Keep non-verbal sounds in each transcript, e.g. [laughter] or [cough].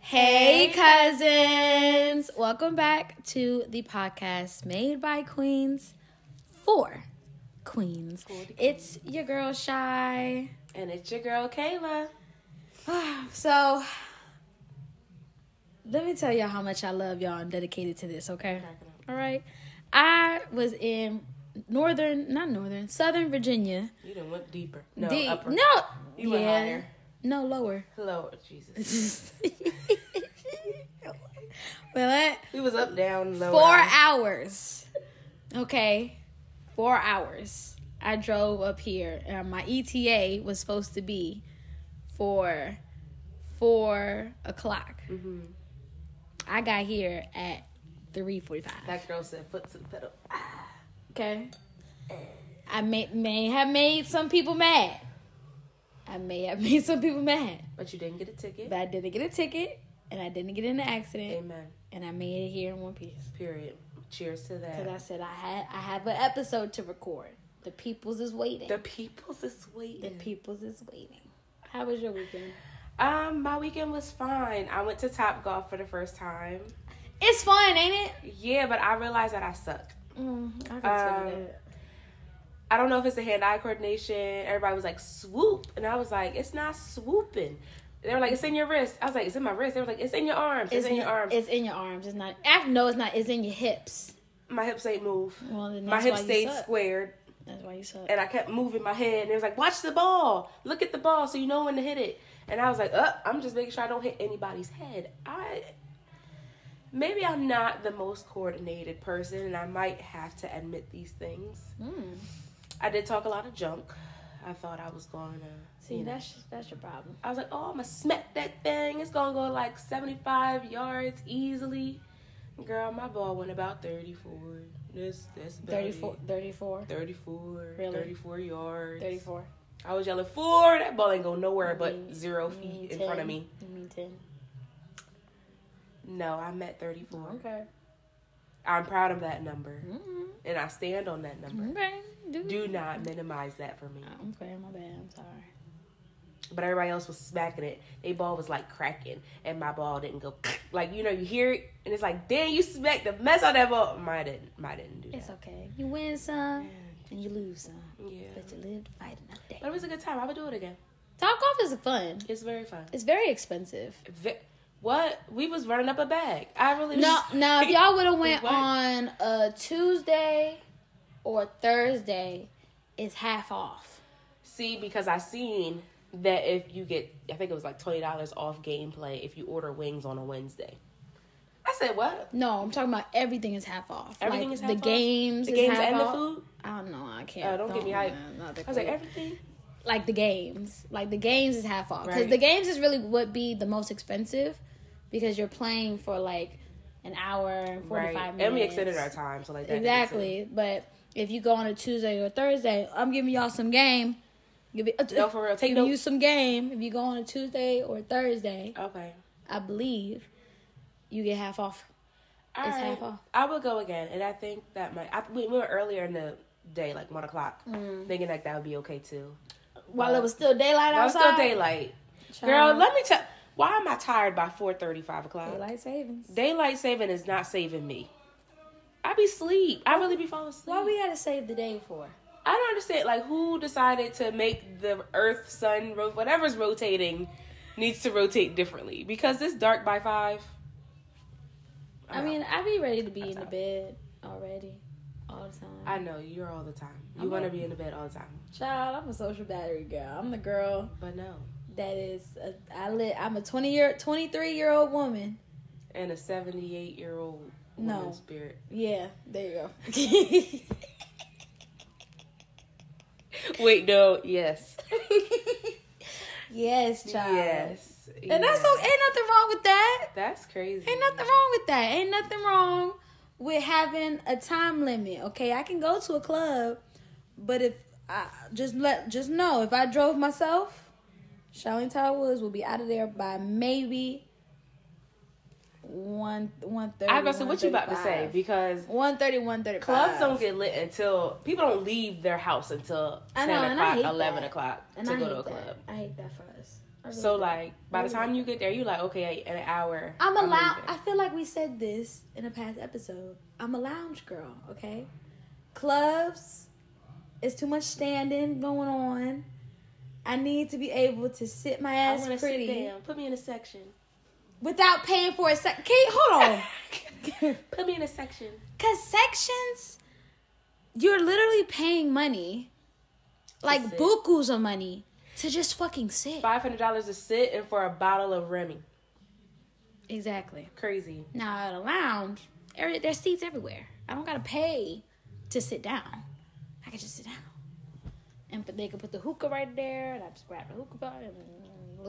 Hey, cousins! Welcome back to the podcast made by queens for queens. It's your girl Shy. And it's your girl Kayla. [sighs] So, let me tell y'all how much I love y'all and dedicated to this, okay? All right. I was in northern, not northern, southern Virginia. You done went deeper. No, upper. No, You went yeah. higher. No, lower. Lord Jesus. [laughs] well, that, We was up, down, low. four hours. Okay, four hours. I drove up here, and my ETA was supposed to be for four o'clock. Mhm. I got here at three forty-five. That girl said foot to the pedal. Okay, I may may have made some people mad. I may have [laughs] made some people mad, But you didn't get a ticket. but I didn't get a ticket, and I didn't get in an accident, Amen. and I made it here in one piece. Period. Cheers to that. Because. I said I had I have an episode to record. The people's is waiting. The people's is waiting. The people's is waiting. How was your weekend? Um, my weekend was fine. I went to Top Golf for the first time. It's fun, ain't it? Yeah, but I realized that I suck. Mm, I can that. I don't know if it's the hand-eye coordination. Everybody was like swoop, and I was like, it's not swooping. They were like, it's in your wrist. I was like, it's in my wrist. They were like, it's in your arms. It's, in your arms. It's in your arms. It's not. No, it's not. It's in your hips. my hips ain't move. Well, My hips stayed suck. squared, That's why you suck. and I kept moving my head. And it was like, watch the ball. Look at the ball, so you know when to hit it. And I was like, uh, I'm just making sure I don't hit anybody's head. I maybe I'm not the most coordinated person, and I might have to admit these things. Mm. I did talk a lot of junk. I thought I was going to. See, know, that's that's your problem. I was like, oh, I'm gonna smack that thing. It's gonna go like 75 yards easily. Girl, my ball went about 34. This, this, 34, 34, 34, Really? 34 yards. 34. I was yelling four. That ball ain't go nowhere but zero feet in front of 10? me. You mean 10? No, I'm at 34. Okay. I'm proud of that number, Mm-hmm. and I stand on that number. Okay. Do, Do not minimize that for me. Oh, okay, my bad. I'm sorry. But everybody else was smacking it. They ball was like cracking, and my ball didn't go [laughs] like you know you hear it, and it's like damn you smacked the mess out that ball. Mine didn't. Mine didn't do that. It's okay. You win some and you lose some, Yeah, but you live to fight another day. but it was a good time. I would do it again. Top golf is fun. It's very fun. It's very expensive. Ve- what we was running up a bag. I really No, was- now if y'all would have [laughs] went What? on a Tuesday or Thursday, it's half off. see because I seen that if you get I think it was like twenty dollars off gameplay if you order wings on a Wednesday. I said what? No, I'm talking about everything is half off. Everything Like, is half the off? games, The games and the food. I don't know. I can't. Oh, don't get me hyped. man, I was like everything. like the games. Like the games is half off because Right. the games is really would be the most expensive because you're playing for like an hour and 45 Right. minutes. And we extended our time, so like that. Exactly, but if you go on a Tuesday or Thursday, I'm giving y'all some game. Give it, No, for real. Take giving you some game. If you go on a Tuesday or Thursday, Okay. I believe you get half off. All It's right. half off. I will go again, and I think that might. I, we were earlier in the day, like one o'clock, Mm. thinking like that would be okay too. While it was still daylight While it was outside. still daylight. Child, Girl, let me tell. Why am I tired by four thirty, five o'clock? daylight savings. Daylight saving is not saving me. I be sleep. I really be falling asleep. Why we gotta save the day for? I don't understand. Like, who decided to make the Earth, Sun, whatever's rotating, needs to rotate differently? Because this dark by five. I mean, I be ready to be in the bed already, all the time. I know you're all the time. You want to be in the bed all the time, Child, I'm a social battery girl. I'm the girl but no. That is. A, I live. I'm a 20 year, 23 year old woman. And a 78 year old No. woman spirit. Yeah, there you go. [laughs] Wait, no. Yes. [laughs] yes, child. Yes. And that's okay. Ain't nothing wrong with that. That's crazy. Ain't nothing wrong with that. Ain't nothing wrong with having a time limit. Okay, I can go to a club, but if I just let just know if I drove myself, Charlene Tower Woods will be out of there by maybe one one thirty. I was gonna say what you about to say because 130, 135. clubs don't get lit until people don't leave their house until I ten know, o'clock, eleven that. o'clock and to I go to a that. club. I hate that for us. Really So like by the time you get there, you like okay, an hour. I'm a lounge. I feel like we said this in a past episode. I'm a lounge girl. Okay, clubs. It's too much standing going on. I need to be able to sit my ass to pretty sit down. Put me in a section. without paying for a sec. Kate, hold on. [laughs] Put me in a section. Cause sections, you're literally paying money, like bukus of money, to just fucking sit. Five hundred dollars to sit and for a bottle of Remy. Exactly. Crazy. Now at a lounge, there's seats everywhere. I don't gotta pay to sit down. I can just sit down, and but they could put the hookah right there, and I just grab the hookah bar and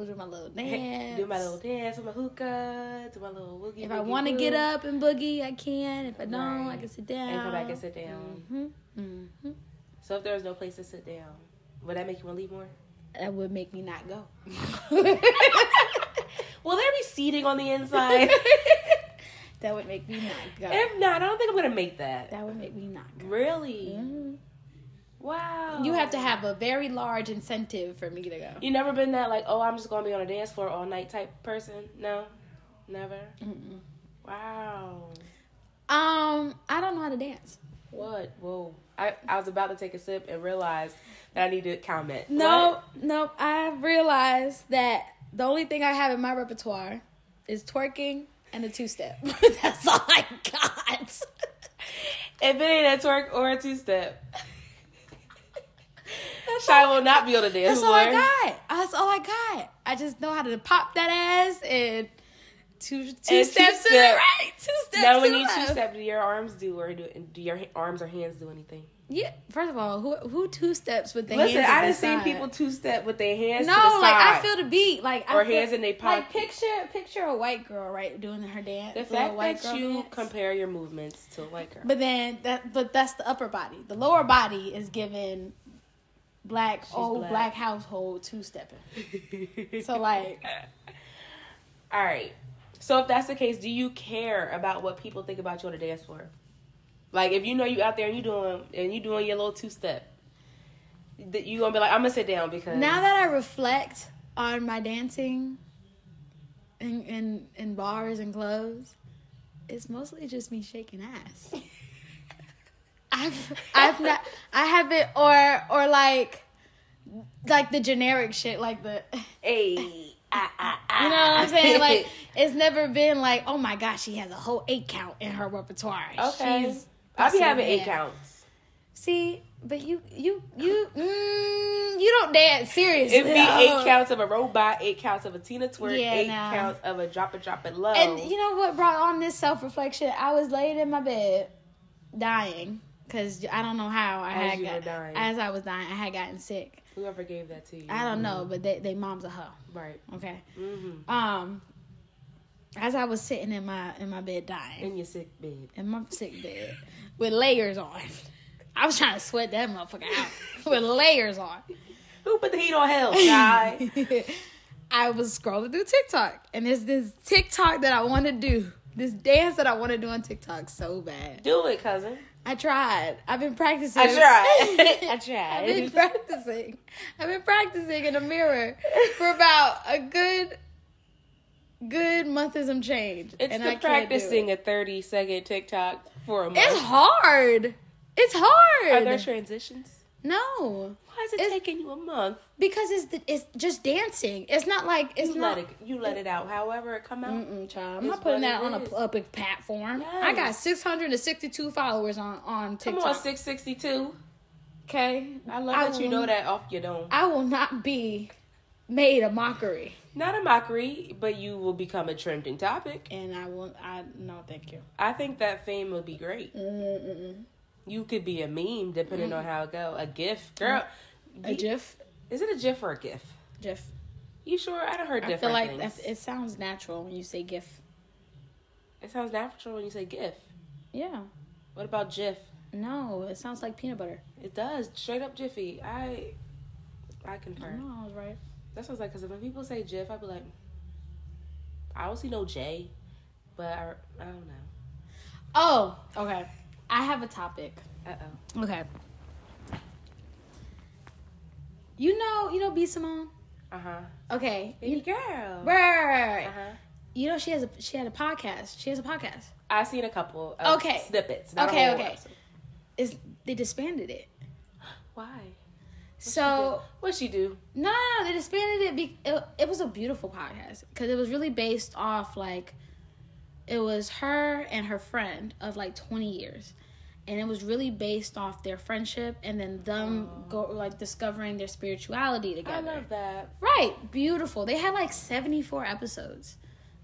do my little dance. Do my little dance with my hookah. Do my little woogie. If I want to get up and boogie, I can. If I don't, I can sit down and come back and sit down. hmm hmm So if there was no place to sit down, would that make you want to leave more? That would make me not go. [laughs] Will there be seating on the inside? [laughs] that would make me not go. if not, I don't think I'm gonna make that. that would make me not go. Really? Mhm. Wow. You have to have a very large incentive for me to go. You never been that like, oh, I'm just gonna be on a dance floor all night type person? No, never. Mm-mm. Wow. Um, I don't know how to dance. What? Whoa. I, I was about to take a sip and realized that I need to comment. No, no. I realized that the only thing I have in my repertoire is twerking and a two step. [laughs] That's all I got. If it ain't a twerk or a two step, Shy will not be on the dance That's all I got. That's all I got. I just know how to pop that ass and two steps to the right, two steps Now, to when you two step, do your arms do or do, do your arms or hands do anything? Yeah. First of all, who who two steps with the Listen, hands? I at done the seen side? people two step with their hands No, to the like I feel the beat, like Or I feel, hands in they Like pocket. picture picture a white girl right doing her dance. the fact white that you dance. compare your movements to a white girl. But then that but that's the upper body. The lower body is given black She's old black. black. household two stepping. So like [laughs] all right. So if that's the case, do you care about what people think about you on the dance floor? Like if you know you out there and you doing and you doing your little two step, that you gonna be like, I'm gonna sit down because now that I reflect on my dancing in in, in bars and clubs, it's mostly just me shaking ass. I've I've not I haven't or or like like the generic shit like the hey, [laughs] ah, ah, ah. You know what I'm saying? Like it's never been like, oh my gosh, she has a whole eight count in her repertoire. okay, She's I'll be having eight counts. See, but you you you mm, you don't dance seriously. It'd be eight [laughs] counts of a robot, eight counts of a Tina twerk, Yeah, eight nah. counts of a drop it, drop it low. And you know what brought on this self reflection? I was laying in my bed, dying because I don't know how I As had got, dying. as I was dying, I had gotten sick. Whoever gave that to you, I don't know, but they they mom's a hoe. Right. Okay. Mm-hmm. Um, as I was sitting in my in my bed dying. In your sick bed. in my sick bed with layers on. I was trying to sweat that motherfucker out [laughs] with layers on. Who put the heat on hell, guy? [laughs] I was scrolling through TikTok and there's this TikTok that I want to do. This dance that I want to do on TikTok so bad. Do it, cousin. I tried. I've been practicing. I tried. [laughs] I tried. I've been practicing. I've been practicing in a mirror for about a good, good month and some change. It's and the I can't do it. practicing a 30 second TikTok for a month. It's hard. It's hard. Are there transitions? No. Why is it It's- taking you a month? Because it's the, it's just dancing. It's not like it's You not. let it. You let it out. However it come out. Mm-mm, child. I'm not putting that on a public platform. I got 662 followers on on TikTok. Come on, 662. Okay, I love I that you know that off your dome. I will not be made a mockery, Not a mockery, but you will become a trending topic. and I will. I no, thank you. I think that fame would be great. Mm-mm. You could be a meme depending on mm. how it go. A GIF, mm. girl. A GIF, Is it a GIF or a GIF? GIF. You sure? I don't heard I different feel like it sounds natural when you say GIF. It sounds natural when you say GIF. Yeah. What about GIF? No, it sounds like peanut butter. It does straight up Jiffy. I I concur. No, I was right. That sounds like because when people say GIF, I'd be like, I don't see no J. but I, I don't know. Oh, okay. I have a topic. Uh oh. Okay. You know, you know B Simone. Uh huh. Okay. Baby girl. Right. Uh huh. You know she has a she had a podcast. She has a podcast. I've seen a couple. Of Okay. Snippets. Okay, okay. episode. Is they disbanded it. Why? So What'd she do? no, no, no, they disbanded it. Be- it, it was a beautiful podcast because it was really based off like it was her and her friend of like twenty years, and it was really based off their friendship and then them go like discovering their spirituality together. I love that. Right, beautiful. They had like seventy four episodes,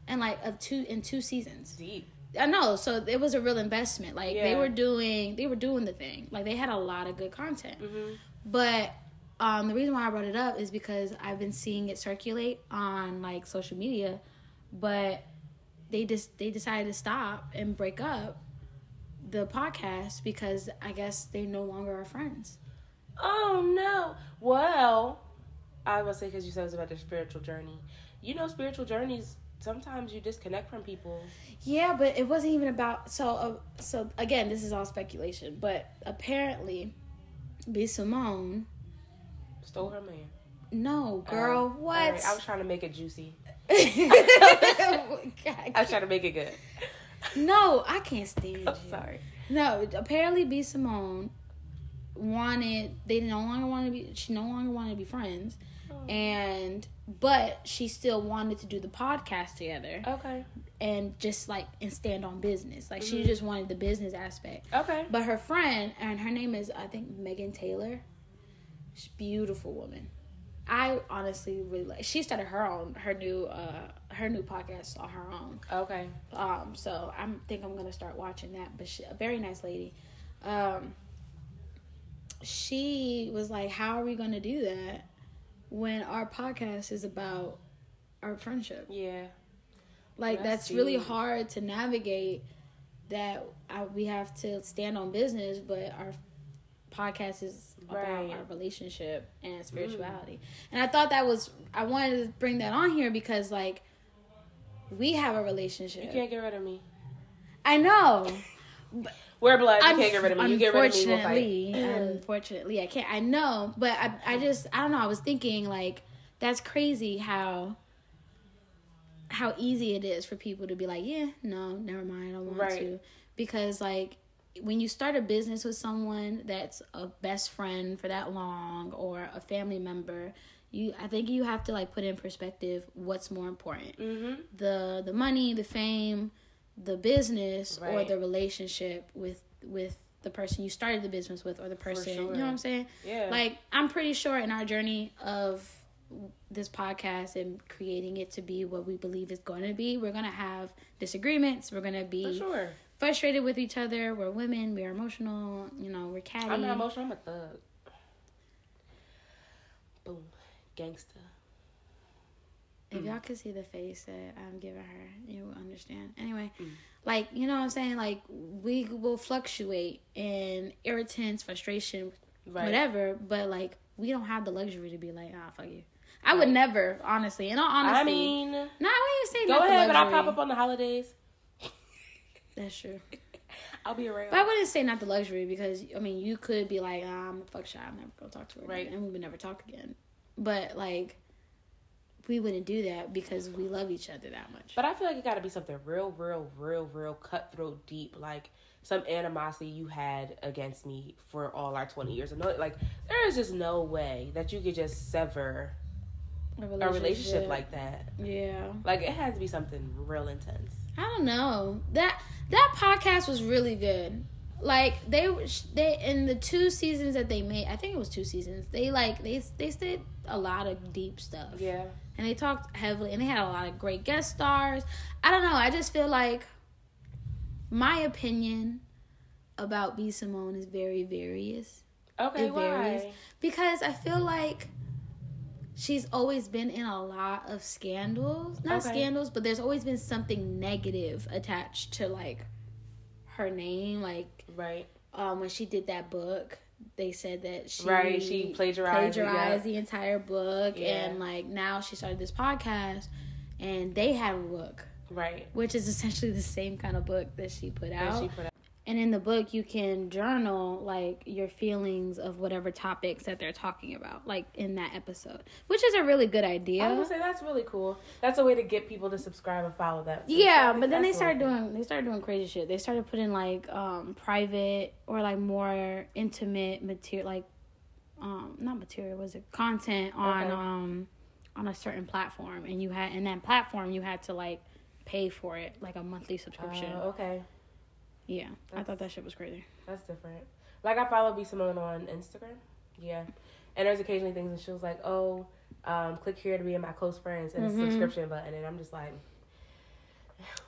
and like a two in two seasons. Deep. I know, so it was a real investment. Like they were doing, they were doing the thing. Like they had a lot of good content. Mm-hmm. But um, the reason why I brought it up is because I've been seeing it circulate on like social media, but they just they decided to stop and break up the podcast because I guess they no longer are friends. Oh no. Well, I was say because you said it was about their spiritual journey. You know, spiritual journeys. Sometimes you disconnect from people. Yeah, but it wasn't even about so. Uh, so again, this is all speculation, but apparently, B Simone. Stole her man. No, girl, Oh, what? alright, I was trying to make it juicy. [laughs] I was trying to make it good. no, I can't stand I'm you. sorry. No, apparently B Simone wanted they no longer want to be she no longer wanted to be friends Oh. and but she still wanted to do the podcast together Okay. and just like and stand on business like Mm-hmm. she just wanted the business aspect Okay. but her friend and her name is i think megan taylor she's a beautiful woman i honestly really like she started her own her new uh her new podcast on her own Okay. um, so I think I'm gonna start watching that. But she, a very nice lady. Um, she was like, "How are we gonna do that when our podcast is about our friendship? Yeah. Like That's that's really hard to navigate. That I, we have to stand on business, but our podcast is about Right. our relationship and mm. spirituality. And I thought that was I wanted to bring that on here because like." We have a relationship. You can't get rid of me. I know. [laughs] We're blood. You can't get rid of me. You get rid of me, we'll Unfortunately, fight. unfortunately, I can't. I know, but I, I just, I don't know. I was thinking like, that's crazy how, how easy it is for people to be like, yeah, no, never mind, I don't want Right. to, because like, when you start a business with someone that's a best friend for that long or a family member, you, I think you have to like put in perspective what's more important Mm-hmm. the the money, the fame, the business, or the relationship with with the person you started the business with, or the person. You know what I'm saying? Yeah. Like I'm pretty sure in our journey of this podcast and creating it to be what we believe it's going to be, we're gonna have disagreements. We're gonna For be sure. Frustrated with each other. We're women. We're emotional. You know, we're catty. I'm not emotional. I'm a thug. Boom. Gangsta. If y'all could see the face that I'm giving her, you will understand. Anyway, Mm. like you know what I'm saying. Like we will fluctuate in irritants, frustration, Right. whatever. But like we don't have the luxury to be like, ah, fuck you. I would never, honestly. In all honesty, I mean, no, I wouldn't even say go ahead, but I pop up on the holidays. That's true. [laughs] I'll be around. But I wouldn't say not the luxury because I mean you could be like, ah, I'm a fuck shy. I'm never gonna talk to her, Right. again, And we would never talk again. But like, we wouldn't do that because we love each other that much. But I feel like it got to be something real, real, real, real cutthroat, deep, like some animosity you had against me for all our twenty years. And no, like there is just no way that you could just sever a a relationship like that. yeah. Like it has to be something real intense. I don't know that that podcast was really good. Like they they in the two seasons that they made, I think it was two seasons. They like they they did a lot of deep stuff. Yeah. and they talked heavily and they had a lot of great guest stars i don't know i just feel like my opinion about b simone is very various Okay. It why? varies. because i feel like she's always been in a lot of scandals not Okay. scandals but there's always been something negative attached to like her name like Right. um when she did that book they said that she Right, she plagiarized plagiarized yeah. the entire book Yeah. and like now she started this podcast and they have a book Right. which is essentially the same kind of book that she put That she put out. And in the book, you can journal like your feelings of whatever topics that they're talking about, like in that episode, which is a really good idea. I gonna say that's really cool. That's a way to get people to subscribe and follow that. So Yeah, but then they started doing they started doing crazy shit. They started putting like um private or like more intimate material, like um not material, was it content on Okay. um on a certain platform, and you had in that platform you had to like pay for it, like a monthly subscription. Uh, okay, yeah, I thought that shit was crazy. that's different. Like I follow B Simone on Instagram. Yeah, and there's occasionally things, and she was like, "Oh, um, click here to be in my close friends," and Mhm. a subscription button, and I'm just like,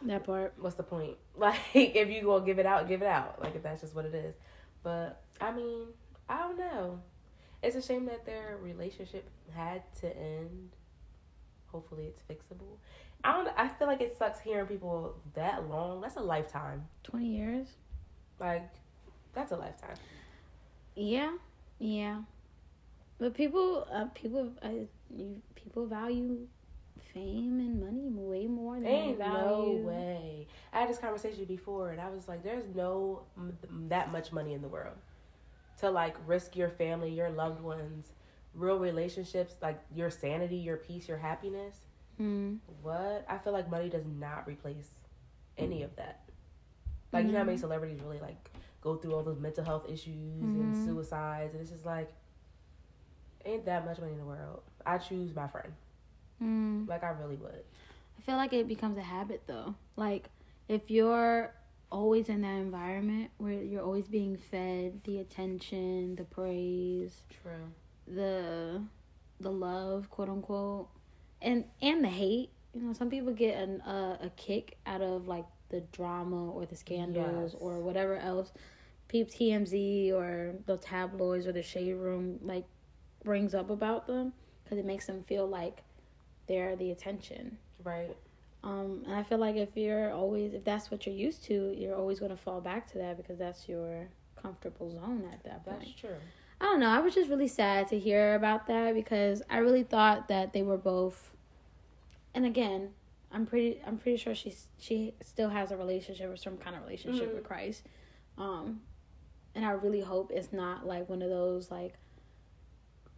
That part. what's the point? [laughs] Like, if you gonna give it out, give it out. Like, if that's just what it is. But I mean, I don't know. It's a shame that their relationship had to end. Hopefully, it's fixable. I don't. I feel like it sucks hearing people that long. That's a lifetime. Twenty years. Like, that's a lifetime. Yeah, yeah, but people, uh, people, uh, you, people value fame and money way more than Ain't they no way. I had this conversation before, and I was like, "There's no m- that much money in the world to like risk your family, your loved ones, real relationships, like your sanity, your peace, your happiness." Mm. What? I feel like money does not replace any of that. Like you know how many celebrities really like go through all those mental health issues and Mhm. suicides, and it's just like, ain't that much money in the world. I choose my friend. Mm. Like I really would. I feel like it becomes a habit though. Like if you're always in that environment where you're always being fed the attention, the praise, True. The the love, quote unquote, and and the hate. You know, some people get an, uh, a kick out of like the drama or the scandals Yes. or whatever else. Peep TMZ or the tabloids or the shade room like brings up about them because it makes them feel like they're the attention. Right. Um, and I feel like if you're always, if that's what you're used to, you're always going to fall back to that because that's your comfortable zone at that point. That's true. I don't know. I was just really sad to hear about that because I really thought that they were both. And again, I'm pretty. I'm pretty sure she's she still has a relationship or some kind of relationship Mhm. with Christ. Um, and I really hope it's not like one of those like.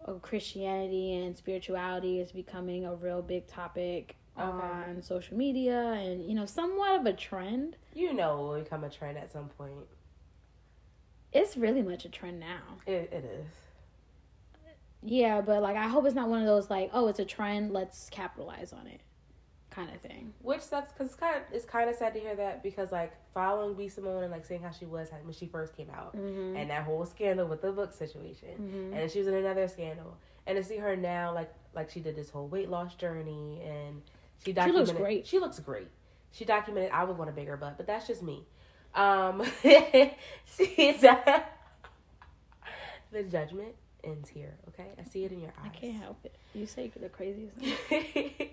Of Christianity and spirituality is becoming a real big topic Okay. on social media and you know somewhat of a trend. You know, it will become a trend at some point. It's really much a trend now. It, it is. Yeah, but like I hope it's not one of those like, oh, it's a trend, let's capitalize on it, kind of thing. Which sucks because it's kind of it's kind of sad to hear that because like following B Simone and like seeing how she was when she first came out Mm-hmm. and that whole scandal with the book situation Mhm. and then she was in another scandal and to see her now like like she did this whole weight loss journey and she looks great. she looks great she documented I would want a bigger butt but that's just me um [laughs] she's the judgment ends here okay I see it in your eyes I can't help it. You say the craziest. [laughs]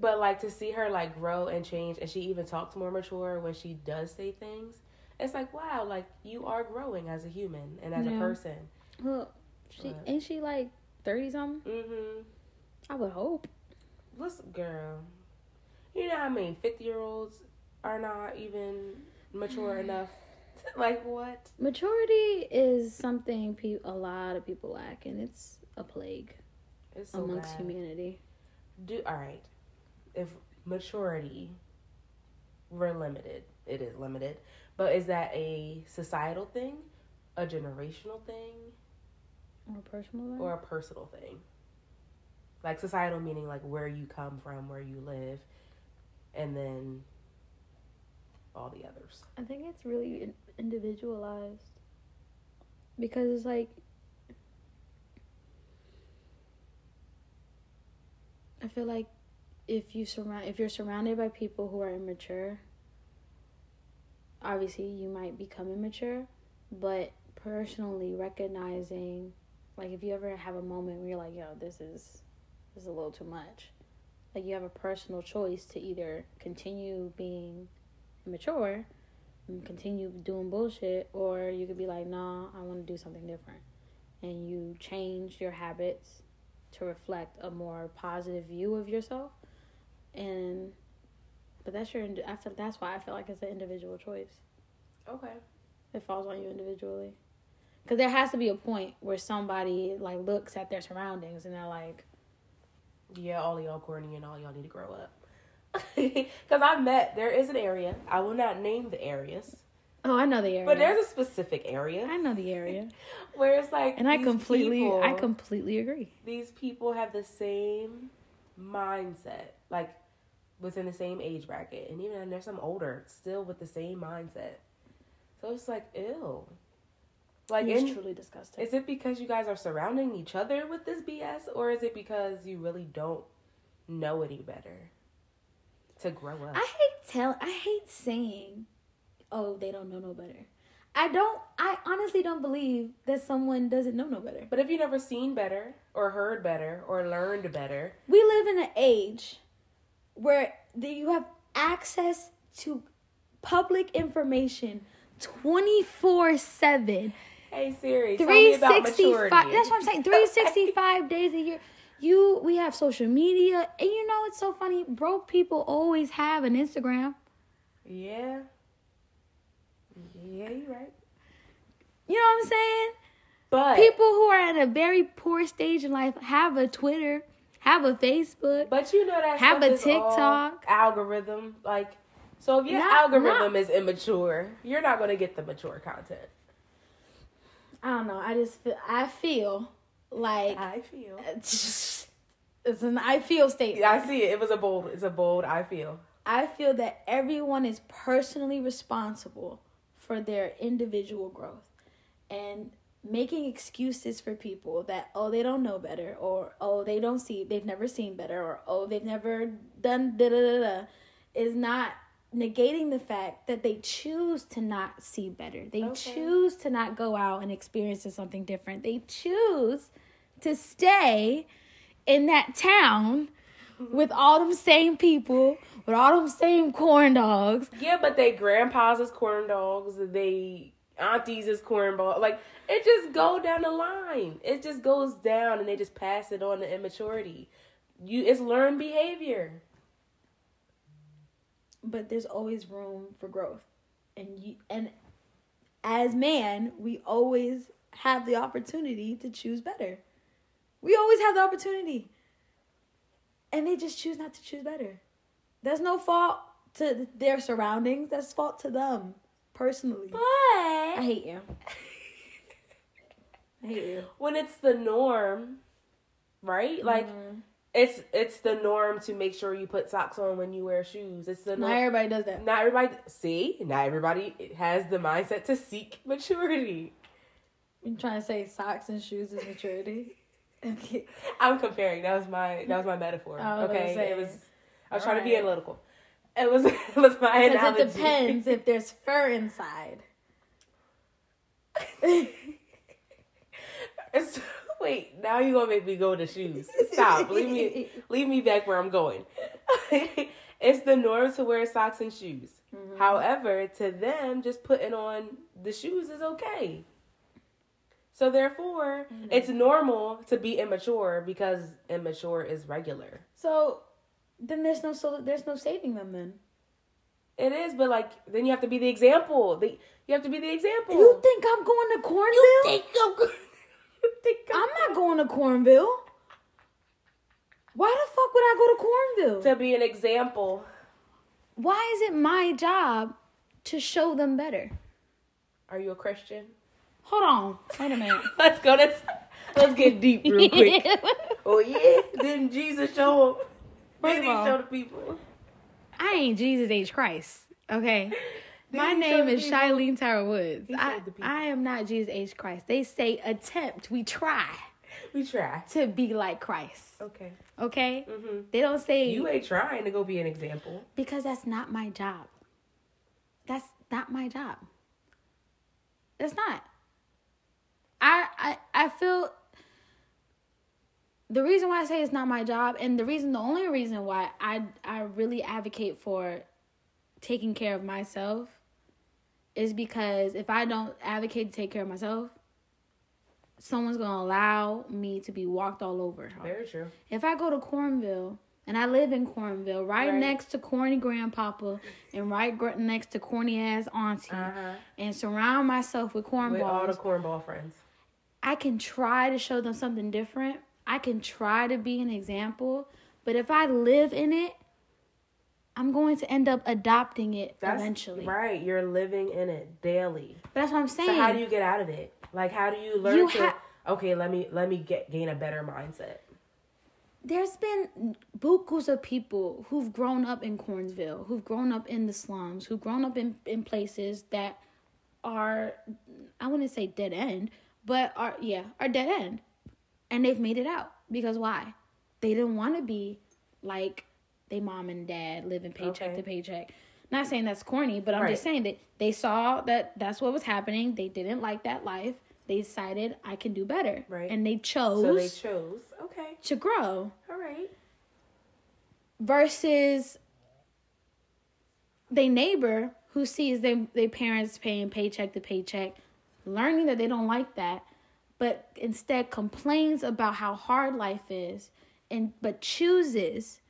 but like to see her like grow and change and she even talks more mature when she does say things it's like wow like you are growing as a human and as Yeah. a person Well, she But- ain't she like thirty something? mm-hmm I would hope. listen girl you know how many 50 year olds are not even mature mm. enough like what Maturity is something pe- a lot of people lack, and it's a plague it's so amongst bad. humanity. do all right if maturity were limited it is limited but is that a societal thing a generational thing Or personal life. or a personal thing like societal meaning like where you come from where you live and then all the others I think it's really individualized because it's like I feel like if you surround if you're surrounded by people who are immature, obviously you might become immature, but personally recognizing like if you ever have a moment where you're like, yo, this is this is a little too much. Like you have a personal choice to either continue being immature and continue doing bullshit, or you could be like, nah, I want to do something different. And you change your habits to reflect a more positive view of yourself. And But that's your. I feel that's why I feel like it's an individual choice. Okay. It falls on you individually. Because there has to be a point where somebody like looks at their surroundings and they're like, Yeah, all y'all corny and all y'all need to grow up. [laughs] Because I met, there is an area. I will not name the areas, "Oh, I know the area." but there's a specific area I know the area, [laughs] where it's like, and I completely, I completely agree. these people have the same mindset, like within the same age bracket, and even there's some older still with the same mindset. So it's like, ew. Like, it's truly disgusting. is it because you guys are surrounding each other with this BS, or is it because you really don't know any better to grow up? I hate tell. I hate saying, "Oh, they don't know no better." I don't. I honestly don't believe that someone doesn't know no better. but if you never seen better, or heard better, or learned better, We live in an age where you have access to public information twenty four seven. hey Siri, tell me about 365 maturity. that's what i'm saying 365 [laughs] days a year you we have social media and you know it's so funny broke people always have an instagram Yeah. Yeah, you're right. you know what i'm saying But people who are at a very poor stage in life have a twitter have a facebook But you know that Have stuff a is all TikTok. algorithm. Like, so if your Not- algorithm is immature, you're not gonna get the mature content. i don't know i just feel i feel like I feel. [laughs] it's an i feel statement Yeah, I see it. It was a bold. It's a bold. I feel. I feel that everyone is personally responsible for their individual growth and making excuses for people that oh they don't know better or oh they don't see they've never seen better or oh they've never done da da da da is not negating the fact that they choose to not see better. They Okay. choose to not go out and experience something different. They choose to stay in that town with all them same people, with all them same corn dogs. Yeah, but they grandpas is corn dogs. They aunties is corn balls. Like it just go down the line. It just goes down, and they just pass it on to immaturity. You, it's learned behavior. But there's always room for growth. And you and as man, we always have the opportunity to choose better. We always have the opportunity. And they just choose not to choose better. That's no fault to their surroundings. That's fault to them personally. But I hate you. I hate you. when it's the norm, right? Like Mhm. it's it's the norm to make sure you put socks on when you wear shoes. It's the not everybody does that. Not everybody see. Not everybody has the mindset to seek maturity. You trying to say socks and shoes is maturity? Okay. [laughs] I'm comparing. That was my that was my metaphor. I was okay, say. it was. I was trying to be analytical. It was [laughs] it was my Because analogy. it depends if there's fur inside. [laughs] It's- Wait, now you gonna make me go to shoes. Stop. leave me leave me back where I'm going. it's the norm to wear socks and shoes. Mm-hmm. However, to them, just putting on the shoes is okay. So therefore, Mm-hmm. it's normal to be immature because immature is regular. So then there's no so there's no saving them then. It is, but like then you have to be the example. The, you have to be the example. You think I'm going to Cornville? think I'm? [laughs] You think I'm not going to Cornville. Why the fuck would I go to Cornville? to be an example? Why is it my job to show them better? Are you a Christian? Hold on. Wait a minute. [laughs] Let's go. Let's let's get deep real [laughs] quick. oh yeah, didn't Jesus show up? First Did of he all- show the people? I ain't Jesus H. Christ. Okay. My name is Shailene Shilene Tyra Woods. I, showed the people. I am not Jesus H. Christ. They say attempt. We try We try. to be like Christ. Okay. Okay? hmm They don't say You ain't trying to go be an example. because that's not my job. That's not my job. That's not. I I I feel the reason why I say it's not my job and the reason the only reason why I I really advocate for taking care of myself is because if I don't advocate to take care of myself, someone's going to allow me to be walked all over. Very true. If I go to Cornville and I live in Cornville, right, Right. next to corny grandpapa and right gr- next to corny ass auntie, Uh-huh. and surround myself with With all the cornball friends. I can try to show them something different. I can try to be an example, but if I live in it, I'm going to end up adopting it That's eventually. right. You're living in it daily. But that's what I'm saying. So how do you get out of it? Like how do you learn You to ha- okay, let me let me get gain a better mindset. there's been bukus of people who've grown up in Cornsville, who've grown up in the slums, who've grown up in, in places that are, I wouldn't say dead end, but are, yeah, are dead end. And they've made it out. Because why? They didn't want to be like they mom and dad living paycheck Okay. to paycheck. Not saying that's corny, but I'm just saying that they saw that that's what was happening. They didn't like that life. They decided I can do better. Right. And they chose So they chose. Okay. to grow All right. versus they neighbor who sees their their parents paying paycheck to paycheck, learning that they don't like that, but instead complains about how hard life is, and but chooses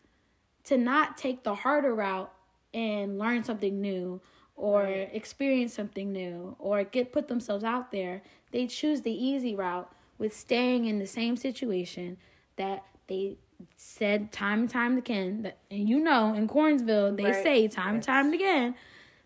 to not take the harder route and learn something new or Right. experience something new or get put themselves out there. They choose the easy route with staying in the same situation that they said time and time again that and you know in Cornsville they Right. say time and time again,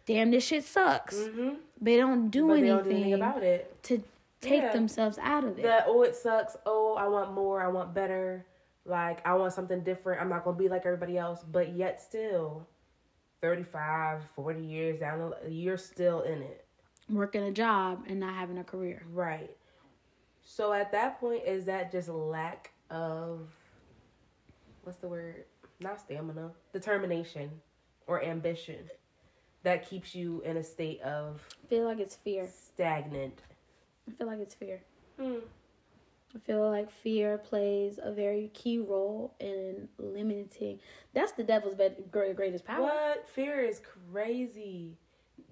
damn this shit sucks. Mm-hmm. They don't do But anything, don't do anything about it. to take Yeah. themselves out of it. That oh it sucks. Oh, I want more. I want better. Like I want something different. I'm not gonna be like everybody else. But yet still, 35, 40 years down you're still in it. Working a job and not having a career. Right. So at that point, is that just lack of what's the word? Not stamina, determination, or ambition that keeps you in a state of I feel like it's fear. stagnant. I feel like it's fear. Hmm. I feel like fear plays a very key role in limiting. That's the devil's bed, greatest power. What? Fear is crazy.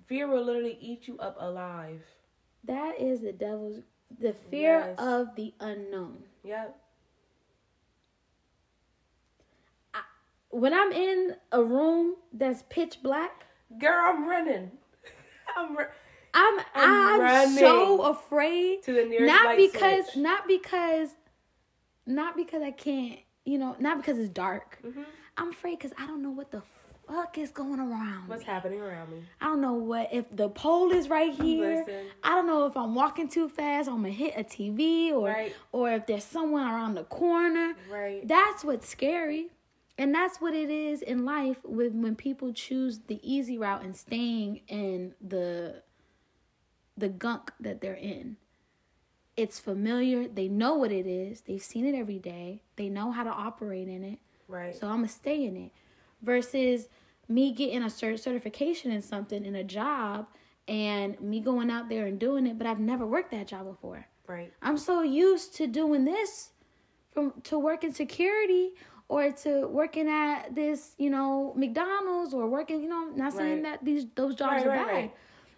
Fear will literally eat you up alive. That is the devil's the fear Yes. of the unknown. Yep. When I'm in a room that's pitch black, Girl, I'm running. [laughs] I'm ru- I'm I'm I'm, so afraid. to the nearest Not because switch. not because not because I can't, you know, not because it's dark. Mhm. I'm afraid because I don't know what the fuck is going around. What's me. happening around me? I don't know what if the pole is right [laughs] here. Listen. I don't know if I'm walking too fast, I'm gonna hit a TV or Right. or if there's someone around the corner. Right. That's what's scary. And that's what it is in life with when people choose the easy route and staying in the the gunk that they're in. It's familiar. They know what it is. They've seen it every day. They know how to operate in it. Right. So I'm gonna stay in it. Versus me getting a cert- certification in something in a job and me going out there and doing it, but I've never worked that job before. right. I'm so used to doing this from to work in security or to working at this, you know, McDonald's or working, you know, not saying Right. that these those jobs Right, are right, bad.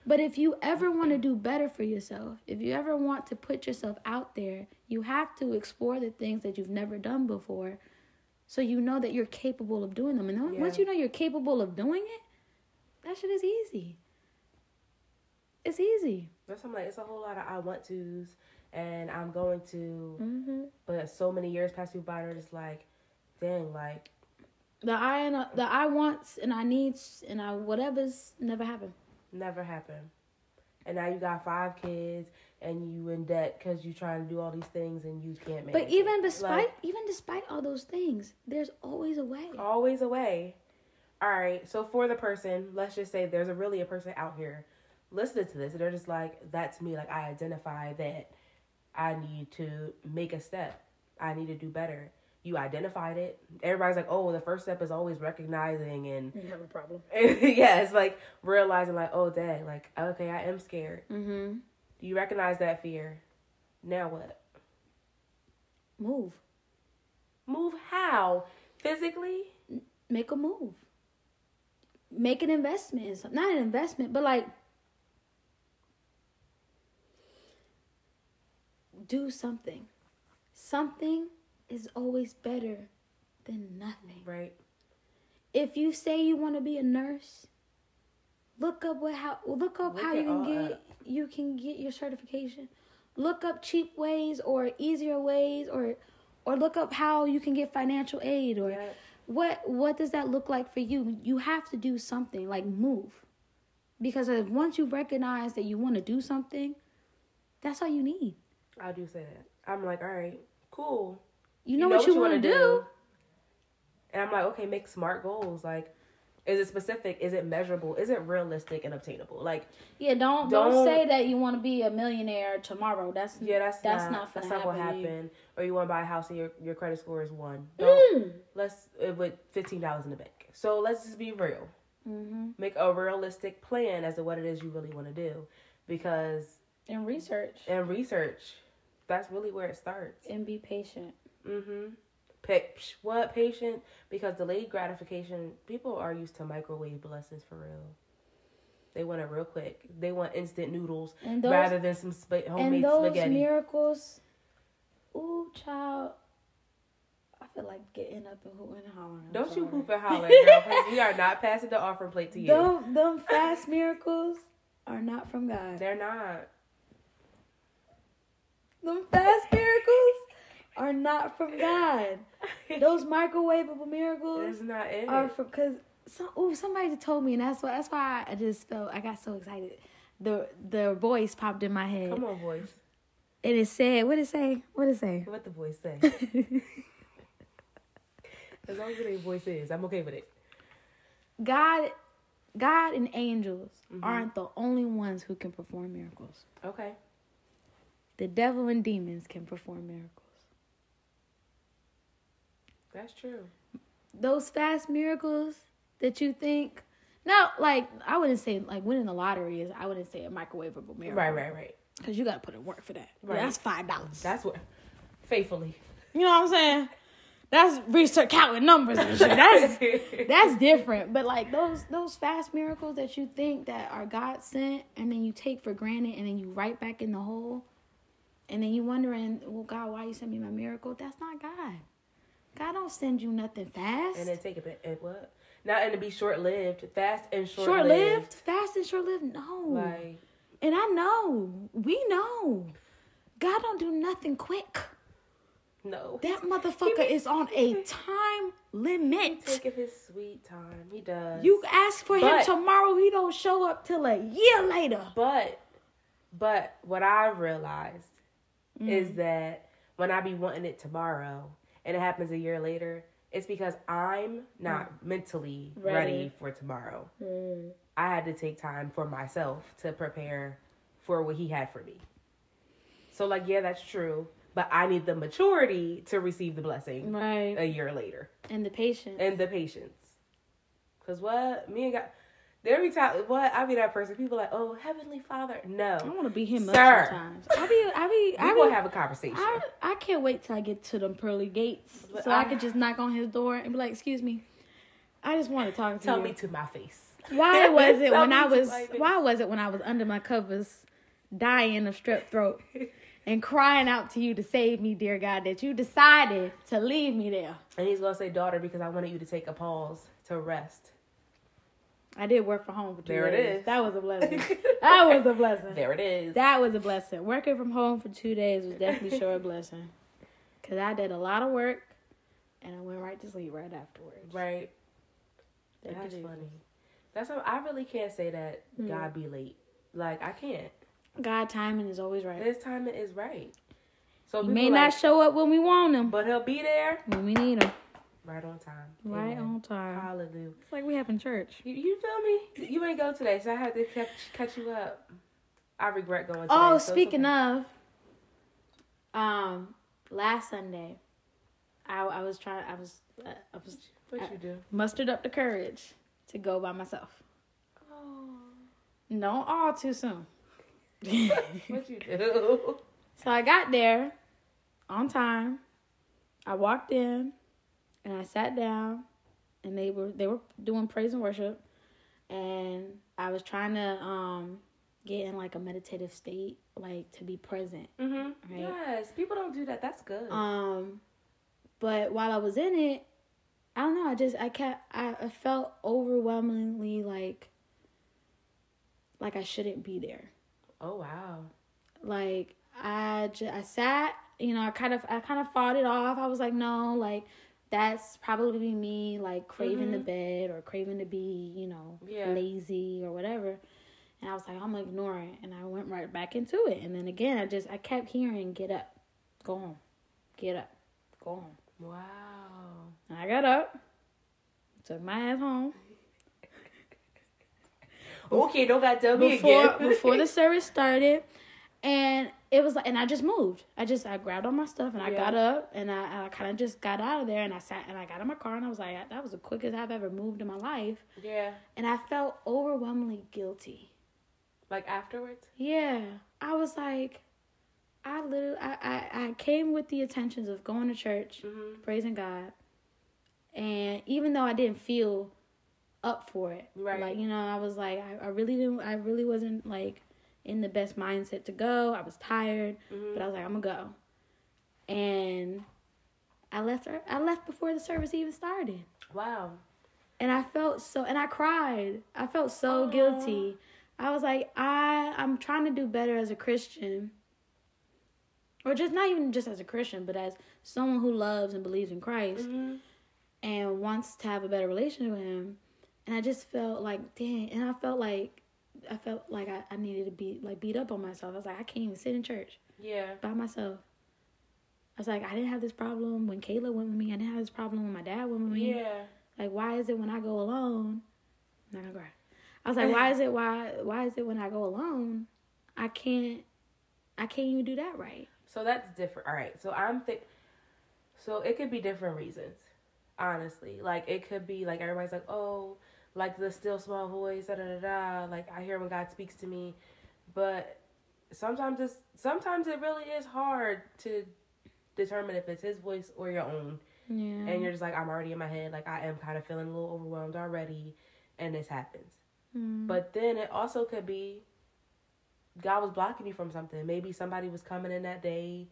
But if you ever want to do better for yourself, if you ever want to put yourself out there, you have to explore the things that you've never done before so you know that you're capable of doing them. And then once you know you're capable of doing it, that shit is easy. It's easy. That's I'm like it's a whole lot of I want tos and I'm going to hmm but so many years pass you by and it's like dang like The I and uh, the I wants and I needs and I whatever's never happened. never happened. And now you got five kids and you in debt because you trying to do all these things and you can't make But even despite Like, even despite all those things, there's always a way. always a way. All right, so for the person, let's just say there's a really a person out here listening to this, and they're just like, "That's me." Like I identify that I need to make a step. I need to do better. You identified it. Everybody's like, "Oh, the first step is always recognizing and You have a problem. [laughs] yeah, it's like realizing like, oh, dang, like okay, I am scared. Mm-hmm. You recognize that fear. Now what? Move. Move how? Physically? Make a move. Make an investment. Not an investment, but like do something. Something is always better than nothing. Right. If you say you want to be a nurse, look up what how look up Look how you can get up. you can get your certification. Look up cheap ways or easier ways or or look up how you can get financial aid or Yeah. what what does that look like for you? You have to do something like move. Because once you recognize that you want to do something, that's all you need. I do say that. I'm like, all right, cool. You know, what, you want to do. And I'm like, okay, make smart goals. Like, is it specific? Is it measurable? Is it realistic and obtainable? Like, Yeah, don't, don't Don't- say that you want to be a millionaire tomorrow. That's yeah, that's That's not, not that's not gonna happen you. Or you want to buy a house and your your credit score is one. Don't Mm. let's uh, with fifteen dollars in the bank. So let's just be real. hmm Make a realistic plan as to what it is you really want to do, because And research and research, that's really where it starts. and be patient. Mm-hmm. Pick what patient? Because delayed gratification, people are used to microwave blessings for real. They want it real quick. They want instant noodles And those rather than some spa- homemade and those spaghetti. miracles. Ooh, child. I feel like getting up and hooting and hollering. I'm Don't you sorry. hoop and holler, girl, [laughs] we are not passing the offering plate to you. Them, them fast miracles are not from God. They're not. Them fast miracles are not from God. [laughs] Those microwavable miracles not it. are from because some, ooh, somebody told me, and that's why that's why I just felt I got so excited. The the voice popped in my head, Come on, voice. and it said, "What it say? What it say?" What the voice say? [laughs] as long as it ain't voice is, I'm okay with it. God, God and angels Mhm. aren't the only ones who can perform miracles. Okay. The devil and demons can perform miracles. That's true. Those fast miracles that you think, no, like I wouldn't say like winning the lottery is. I wouldn't say a microwavable miracle. Right, right, right. Because you got to put in work for that. Right. That's five dollars. That's what. Faithfully. You know what I'm saying? That's research counting numbers and shit. That's [laughs] that's different. But like those those fast miracles that you think that are God sent and then you take for granted and then you right back in the hole and then you wondering, well God, why you send me my miracle? That's not God. God don't send you nothing fast. and then take a bit. And what? Not and to be short lived. Fast and short short lived. fast and short lived. No. Like and I know. We know. God don't do nothing quick. no. That motherfucker is on a time limit. Taking his sweet time. He does. You ask for him tomorrow, he don't show up till a year later. But but what I realized Mm. is that when I be wanting it tomorrow and it happens a year later, it's because I'm not mentally ready. Mm. Ready. for tomorrow. I had to take time for myself to prepare for what he had for me. So like yeah, that's true. But I need the maturity to receive the blessing Right. a year later. And the patience. And the patience. Cause what? Me and God every time what I be that person, people like, oh heavenly father. No. I want to be him up Sir. sometimes. I be, I be, We I will have a conversation. I, I can't wait till I get to them pearly gates But so I, I- could just knock on his door and be like, "Excuse me, I just want to talk to Tell you." me to my face. why [laughs] was it when I was why was it when I was under my covers, dying of strep throat, and crying out to you to save me, dear God, that you decided to leave me there? And he's gonna say, daughter, because I wanted you to take a pause to rest. I did work from home for two There it days. is. That was a blessing. [laughs] that was a blessing. There it is. That was a blessing. Working from home for two days was definitely sure a blessing. Cause I did a lot of work, and I went right to sleep right afterwards. right. Thank That's funny. That's what, I really can't say that Hmm. God be late. Like I can't. God timing is always right. His timing is right. So He may like, not show up when we want him, but he'll be there when we need him. Right on time. Right Amen. on time. Hallelujah. It's like we having church. You, you feel me? You ain't go today, so I had to catch, catch you up. I regret going. Today, Oh, so speaking okay. of, um, last Sunday, I I was trying. I was uh, I was what you do? mustered up the courage to go by myself. Oh, No, all too soon. [laughs] what you do? So I got there on time. I walked in and I sat down and they were they were doing praise and worship and I was trying to um get in like a meditative state, like to be present. Mhm. Right. Yes, people don't do that. That's good. Um but while I was in it, I don't know. I just I kept I, I felt overwhelmingly like like I shouldn't be there. Oh wow. Like I just I sat, you know, I kind of I kind of fought it off. I was like, no, like that's probably me like craving the mm-hmm. bed or craving to be, you know, Yeah. lazy or whatever. And I was like, I'm gonna ignore it, and I went right back into it. And then again, I just I kept hearing, get up, go home, get up, go home. Wow. And I got up, took my ass home [laughs] Okay, don't got to tell me before again. before the service started, and it was like, and I just moved. I just I grabbed all my stuff and I Yeah. got up and I, I kind of just got out of there and I sat and I got in my car and I was like, that was the quickest I've ever moved in my life, yeah. and I felt overwhelmingly guilty. Like afterwards. Yeah, I was like, I literally I I, I came with the intentions of going to church, Mm-hmm. praising God, and even though I didn't feel up for it, Right. Like you know, I was like, I, I really didn't, I really wasn't like in the best mindset to go. I was tired, Mm-hmm. but I was like, I'm gonna go, and I left her. I left before the service even started. Wow. And I felt so, and I cried. I felt so Aw. guilty. I was like, I, I'm trying to do better as a Christian, or just not even just as a Christian, but as someone who loves and believes in Christ Mm-hmm. and wants to have a better relationship with Him. And I just felt like, dang, and I felt like, I felt like I, I needed to be like beat up on myself. I was like, I can't even sit in church Yeah. by myself. I was like, I didn't have this problem when Kayla went with me. I didn't have this problem when my dad went with me. Yeah. Like, why is it when I go alone? I'm not gonna cry. I was like, why is it why why is it when I go alone, I can't I can't even do that right. So that's different. All right. So I'm think. So it could be different reasons. Honestly, like it could be like everybody's like, oh, like the still small voice, da da da da. Like I hear when God speaks to me, but sometimes it's sometimes it really is hard to determine if it's His voice or your own, Yeah. and you're just like, I'm already in my head. Like I am kind of feeling a little overwhelmed already, and this happens. Mm. But then it also could be God was blocking you from something. Maybe somebody was coming in that day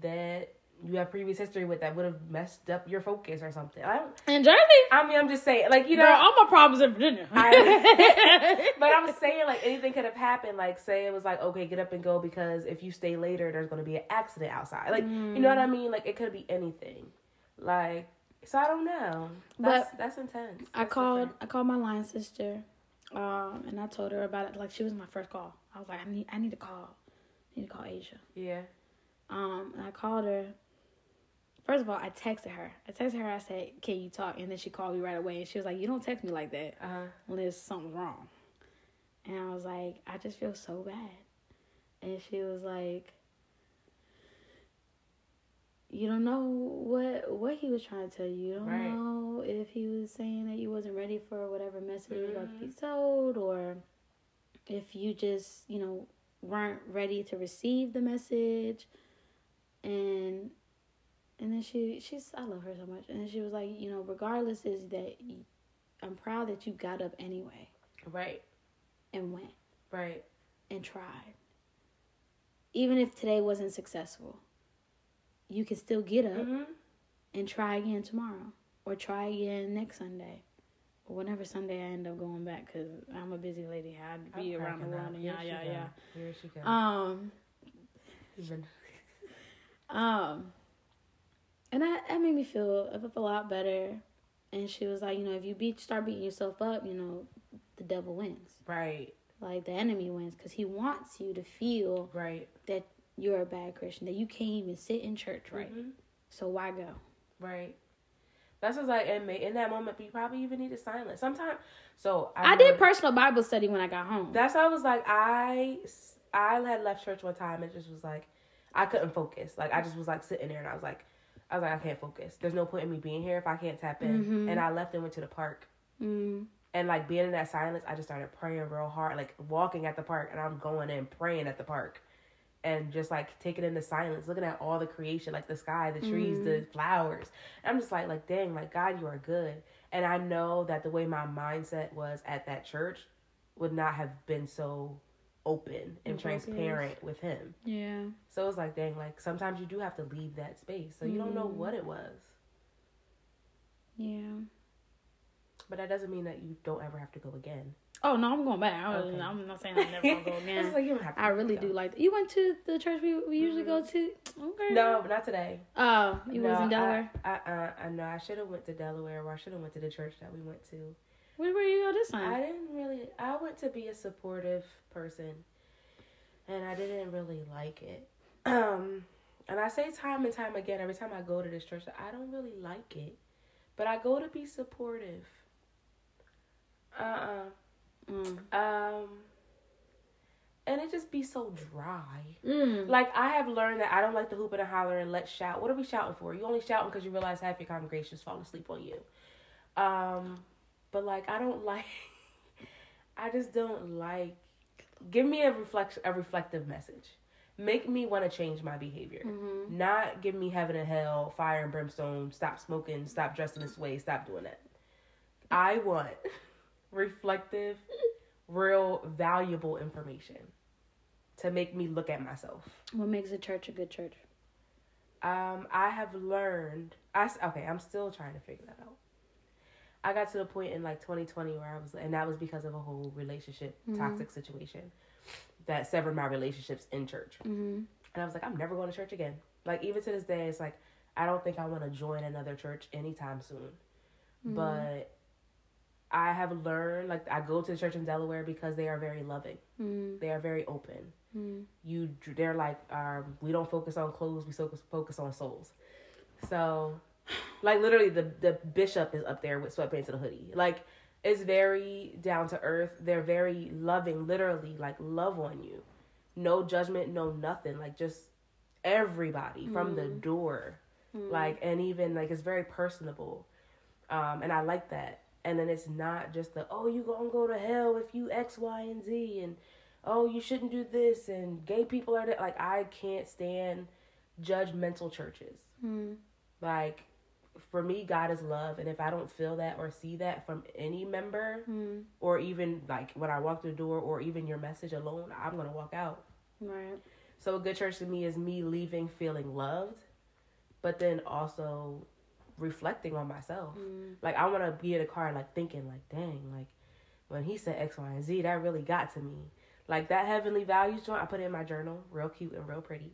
that you have previous history with that would have messed up your focus or something. I don't. in Jersey, I mean, I'm just saying, like you know. girl, all my problems in Virginia. I- [laughs] [laughs] but I'm saying like anything could have happened. Like say it was like okay, get up and go because if you stay later, there's going to be an accident outside. Like you know what I mean? Like it could be anything. Like so, I don't know. That's that's intense. I called different. I called my line sister, um, and I told her about it. Like she was my first call. I was like, I need I need to call, I need to call Asia. Yeah. Um, and I called her. First of all, I texted her. I texted her. I said, "Can you talk?" And then she called me right away, and she was like, "You don't text me like that Uh huh. when there's something wrong." And I was like, "I just feel so bad." And she was like, "You don't know what what he was trying to tell you. You don't Right. know if he was saying that you wasn't ready for whatever message he was about to be told, or if you just you know weren't ready to receive the message." And and then she she's I love her so much. And then she was like, you know, regardless is that you, I'm proud that you got up anyway Right. and went Right. and tried. Even if today wasn't successful, you can still get up Mm-hmm. and try again tomorrow or try again next Sunday. Or whenever Sunday I end up going back because I'm a busy lady. I'd be I'm around the world and yeah, yeah, yeah. Here she goes. Um, Even- [laughs] Um, and that that made me feel a lot better. And she was like, you know, if you beat start beating yourself up, you know, the devil wins. right. Like the enemy wins because he wants you to feel Right. that you're a bad Christian, that you can't even sit in church right. Mhm. So why go? Right. That's what's like, and in that moment, you probably even need to silence. Sometimes, so I, know did personal Bible study when I got home. That's why I was like, I, I had left church one time and just was like, I couldn't focus. Like I just was like sitting there and I was like, I was like, I can't focus. There's no point in me being here if I can't tap in. Mhm. And I left and went to the park. mm, And like being in that silence, I just started praying real hard, like walking at the park, and I'm going in praying at the park, and just like taking in the silence, looking at all the creation, like the sky, the trees, the flowers. And I'm just like, like dang, like God, you are good. And I know that the way my mindset was at that church would not have been so open and transparent with Him. yeah. So it's like, dang, like sometimes you do have to leave that space, so you don't know Mhm. what it was. Yeah. But that doesn't mean that you don't ever have to go again. Oh no, I'm going back. I Okay. I'm not saying I'm never gonna go [laughs] again. like you don't have to I really go. do like. You went to the church we, we usually go to. Okay. No, but not today. Oh, you no, was in Delaware. I, I, uh, I know I should have went to Delaware, or I should have went to the church that we went to. Where were you go this time? I didn't really. I went to be a supportive person, and I didn't really like it. Um, and I say time and time again, every time I go to this church, I don't really like it, but I go to be supportive. Uh uh Mm. Um, and it just be so dry. Mm. Like I have learned that I don't like the hoop and the holler and let's shout. What are we shouting for? You only shouting because you realize half your congregation is falling asleep on you. Um, but like I don't [laughs] like. I just don't like. Give me a reflection, a reflective message. Make me want to change my behavior. Mhm. Not give me heaven and hell, fire and brimstone. Stop smoking. Stop dressing this way. Stop doing that. I want [laughs] reflective, real, valuable information to make me look at myself. What makes a church a good church? Um, I have learned. I okay. I'm still trying to figure that out. I got to the point in like 2020 where I was, and that was because of a whole relationship toxic situation that severed my relationships in church. Mm-hmm. And I was like, I'm never going to church again. Like even to this day, it's like I don't think I want to join another church anytime soon. But I have learned, like I go to the church in Delaware because they are very loving. Mm-hmm. They are very open. Mm-hmm. You, they're like, um, we don't focus on clothes. We focus focus on souls. So, like literally, the the bishop is up there with sweatpants and a hoodie. Like it's very down to earth. They're very loving. Literally, like love on you. No judgment. No nothing. Like just everybody from the door. Like and even like it's very personable. Um, and I like that. And then it's not just the oh you gonna go to hell if you X Y and Z and oh you shouldn't do this and gay people are that like I can't stand judgmental churches. Mm-hmm. Like for me, God is love, and if I don't feel that or see that from any member, Mm-hmm. or even like when I walk through the door, or even your message alone, I'm gonna walk out. Right. So a good church to me is me leaving feeling loved, but then also reflecting on myself. Mm-hmm. Like I want to be in a car like thinking like, dang, like when he said X, Y, and Z, that really got to me. Like that heavenly values joint, I put it in my journal, real cute and real pretty.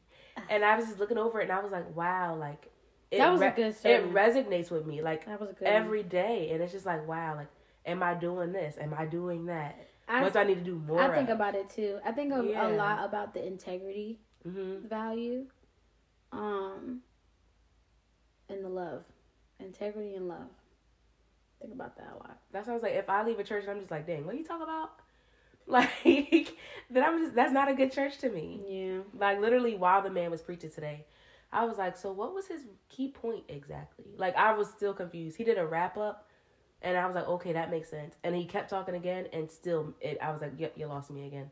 And I was just looking over it, and I was like, wow, like it That was a good story. it resonates with me like That was a good. every day, and it's just like, wow, like am I doing this? Am I doing that? I, what do I need to do more? I think about it too. I think a, Yeah. a lot about the integrity hmm value, um, and the love, integrity and love. Think about that a lot. That's why I was like, if I leave a church and I'm just like, dang, what are you talking about? [laughs] Like, then I'm just that's not a good church to me. Yeah. Like literally, while the man was preaching today, I was like, so what was his key point exactly? Like I was still confused. He did a wrap up, and I was like, okay, that makes sense. And he kept talking again, and still, it. I was like, yep, you lost me again.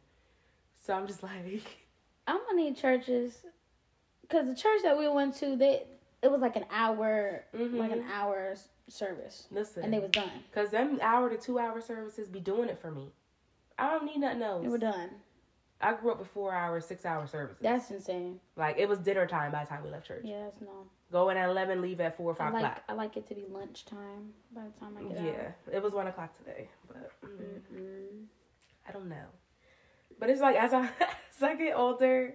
So I'm just [laughs] like, I'm gonna need churches, cause the church that we went to, they it was like an hour, Mhm. like an hour service, listen, and they was done. cause them hour to two hour services be doing it for me. I don't need nothing else. They were done. I grew up with four hour, six hour services. That's insane. like it was dinner time by the time we left church. Yeah, that's no. Go in at eleven, leave at four or I five like o'clock. I like it to be lunchtime by the time I get out. Yeah, it was one o'clock today, but mm. I don't know. But it's like as I [laughs] as I get older,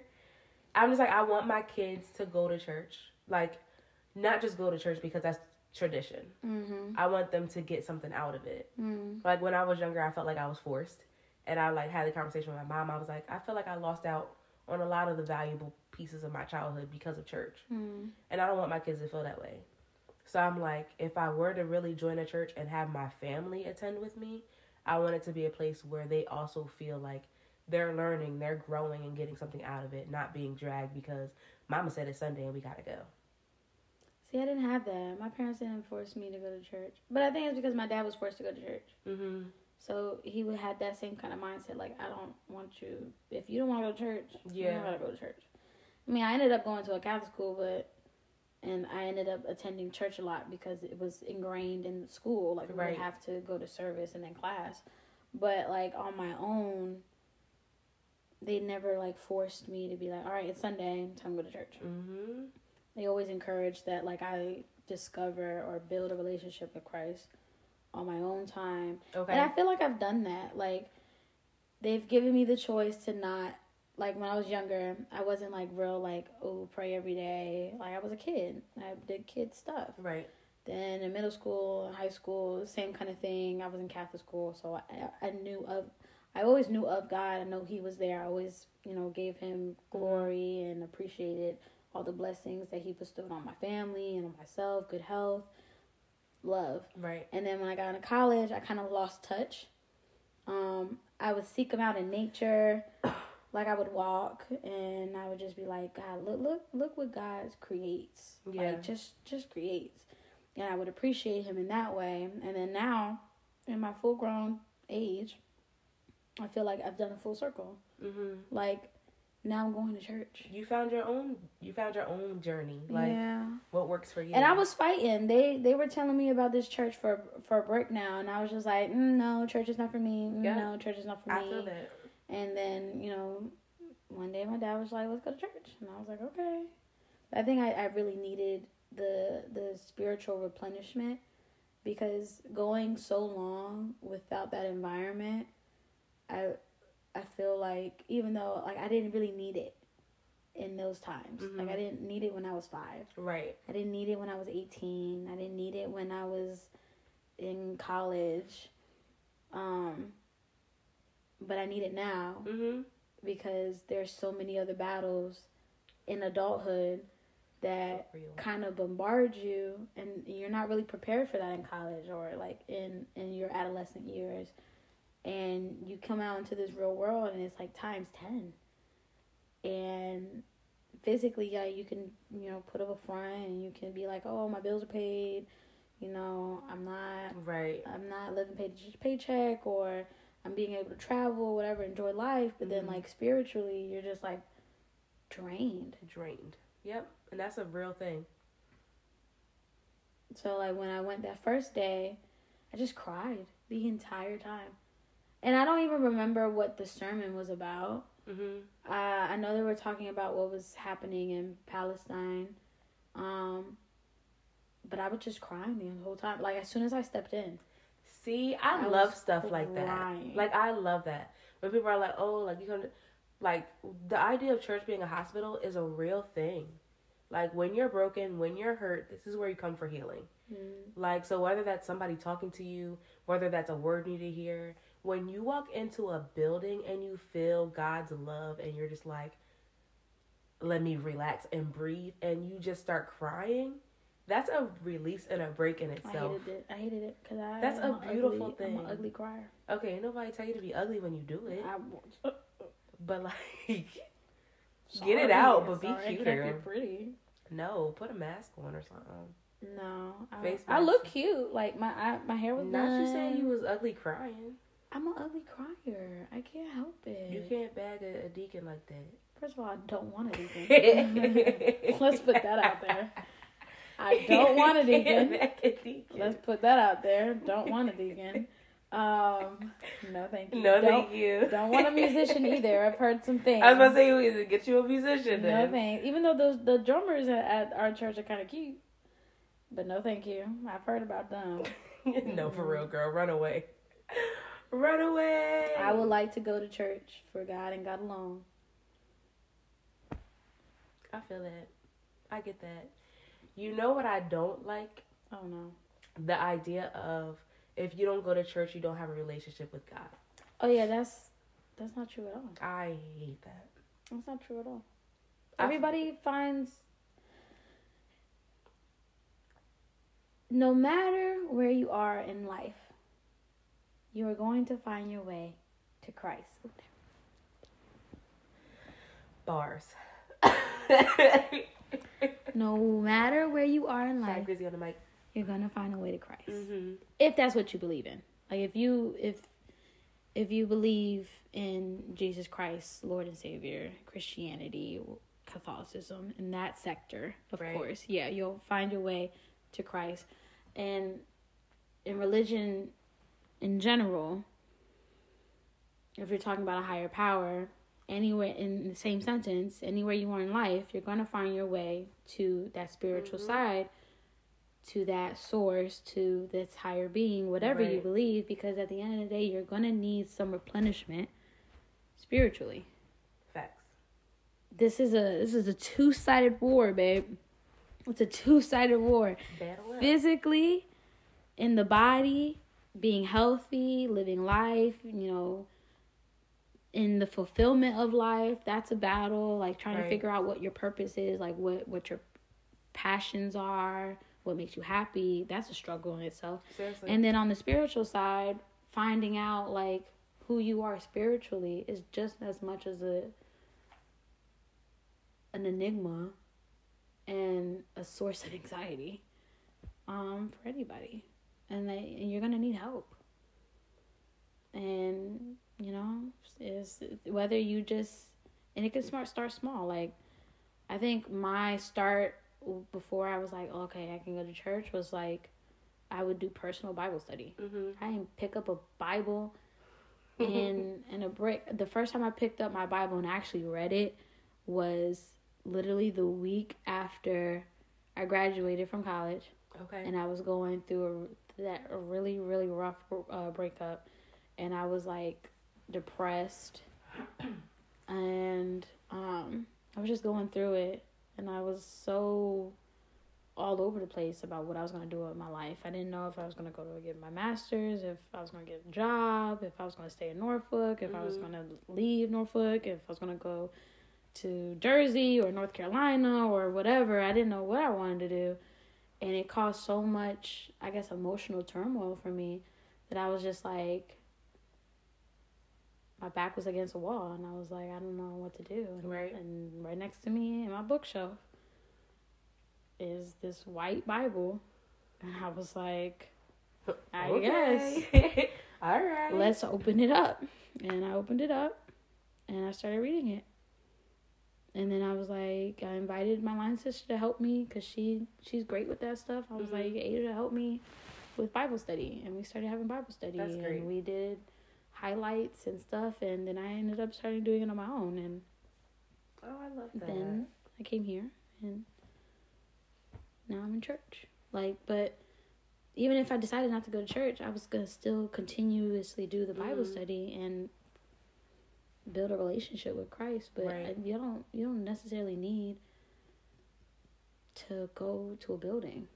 I'm just like I want my kids to go to church, like not just go to church because that's tradition. Mhm. I want them to get something out of it. Mm. Like when I was younger, I felt like I was forced, and I like had a conversation with my mom. I was like, I feel like I lost out on a lot of the valuable pieces of my childhood because of church. Mm. And I don't want my kids to feel that way. So I'm like, if I were to really join a church and have my family attend with me, I want it to be a place where they also feel like they're learning, they're growing and getting something out of it, not being dragged because mama said it's Sunday and we gotta go. See, I didn't have that. My parents didn't force me to go to church, but I think it's because my dad was forced to go to church. Mm-hmm. So he would had that same kind of mindset. Like, I don't want you. If you don't want to go to church, you don't gotta go to church. I mean, I ended up going to a Catholic school, but and I ended up attending church a lot because it was ingrained in school. Like, we would have to go to service and then class. But like on my own, they never like forced me to be like, all right, it's Sunday, time to go to church. Mm-hmm. They always encouraged that like I discover or build a relationship with Christ on my own time. Okay. And I feel like I've done that. Like they've given me the choice to not like when I was younger, I wasn't like real like, oh, pray every day. Like I was a kid. I did kid stuff. right. Then in middle school high school, same kind of thing. I was in Catholic school, so I, I knew of, I always knew of God. I know He was there. I always, you know, gave Him glory and appreciated all the blessings that He bestowed on my family and on myself, good health, love. Right. And then when I got into college, I kind of lost touch. Um, I would seek Him out in nature. [coughs] Like I would walk and I would just be like, God, look, look, look what God creates. Yeah. Like just, just creates and I would appreciate him in that way. And then now, in my full grown age, I feel like I've done a full circle. hmm Like now I'm going to church. You found your own. You found your own journey. Like yeah. what works for you. And I was fighting. They they were telling me about this church for for a break now, and I was just like, mm, no, church is not for me. Mm, Yeah. No, church is not for I me. feel that. And then you know, one day my dad was like, let's go to church, and I was like, okay. I think I, I really needed the the spiritual replenishment because going so long without that environment, I I feel like even though like I didn't really need it in those times. Like Mhm. I didn't need it when I was five. Right. I didn't need it when I was eighteen. I didn't need it when I was in college. Um but I need it now hmm because there's so many other battles in adulthood that kind of bombard you and you're not really prepared for that in college or like in in your adolescent years and you come out into this real world and it's like times 10 and physically yeah you can you know put up a front and you can be like oh my bills are paid you know i'm not Right. i'm not living paycheck to paycheck or i'm being able to travel whatever enjoy life but then Mhm. like spiritually you're just like drained Drained. Yep. And that's a real thing. So like when I went that first day, I just cried the entire time. And I don't even remember what the sermon was about. hmm Uh, I know they were talking about what was happening in Palestine. Um, but I was just crying the whole time. Like as soon as I stepped in. See, I, I love stuff like that. Like I love that. When people are like, "Oh, like you come to like the idea of church being a hospital is a real thing. Like when you're broken, when you're hurt, this is where you come for healing. Mm. Like so whether that's somebody talking to you, whether that's a word you need to hear, when you walk into a building and you feel God's love and you're just like let me relax and breathe and you just start crying, that's a release and a break in itself. I hated it. I hated it because I. That's a beautiful ugly, I'm thing. an ugly crier. Okay, nobody tell you to be ugly when you do it. I, [laughs] But like [laughs] get it out, but be sorry, can't cuter. be pretty. No, put a mask on or something. No, I, I look cute. Like my I, my hair was Not done. you saying you was ugly crying. I'm an ugly crier. I can't help it. You can't bag a, a deacon like that. First of all, I don't want a deacon. [laughs] Let's put that out there. I don't want a [laughs] deacon. a deacon. Let's put that out there. Don't want a deacon. Um, no, thank you. No, don't, thank you. Don't want a musician either. I've heard some things. [laughs] I was about to say, we get you a musician no thanks. Even though those the drummers at, at our church are kind of cute, but no, thank you. I've heard about them. [laughs] no, for real, girl. Run away. Run away. I would like to go to church for God and God alone. I feel that. I get that. You know what I don't like? Oh no. The idea of if you don't go to church, you don't have a relationship with God. Oh yeah, that's that's not true at all. I hate that. That's not true at all. I- Everybody finds no matter where you are in life, you are going to find your way to Christ. Bars. [laughs] No matter where you are in life, on the mic. you're gonna find a way to Christ. Mm-hmm. If that's what you believe in. Like if you if if you believe in Jesus Christ, Lord and Savior, Christianity, Catholicism, in that sector, of Right. course, yeah, you'll find your way to Christ. And in religion in general, if you're talking about a higher power, anywhere in the same sentence, anywhere you are in life, you're going to find your way to that spiritual Mhm. side to that source, to this higher being, whatever you believe, because at the end of the day, you're gonna need some replenishment spiritually. Facts. This is a this is a two sided war, babe. It's a two sided war. Physically, in the body, being healthy, living life, you know, in the fulfillment of life, that's a battle. Like trying to figure out what your purpose is, like what what your passions are, what makes you happy. That's a struggle in itself. Seriously. And then on the spiritual side, finding out like who you are spiritually is just as much as a an enigma and a source of anxiety um for anybody. And they and you're going to need help. And you know, is whether you just and it can smart start small like I think my start before I was like, okay, I can go to church was like I would do personal Bible study. Mhm. I didn't pick up a Bible [laughs] and and a brick. The first time I picked up my Bible and actually read it was literally the week after I graduated from college, Okay. and I was going through a, that a really really rough uh, breakup, and I was like depressed, [clears throat] and um, I was just going through it, and I was so all over the place about what I was gonna do with my life. I didn't know if I was gonna go to get my master's, if I was gonna get a job, if I was gonna stay in Norfolk, if I was Mhm. gonna leave Norfolk, if I was gonna go to Jersey or North Carolina or whatever. I didn't know what I wanted to do. And it caused so much, I guess, emotional turmoil for me that I was just like, my back was against a wall, and I was like, I don't know what to do. And, Right. And right next to me in my bookshelf is this white Bible, and I was like, I guess [laughs] All right. let's open it up. And I opened it up, and I started reading it. And then I was like, I invited my line sister to help me because she she's great with that stuff. I was Mhm. like, Ada to help me with Bible study, and we started having Bible study, That's and great. we did highlights and stuff. And then I ended up starting doing it on my own, and Oh, I love that. then I came here, and now I'm in church. Like, but even if I decided not to go to church, I was gonna still continuously do the Bible Mhm. study and build a relationship with Christ. But Right. You don't you don't necessarily need to go to a building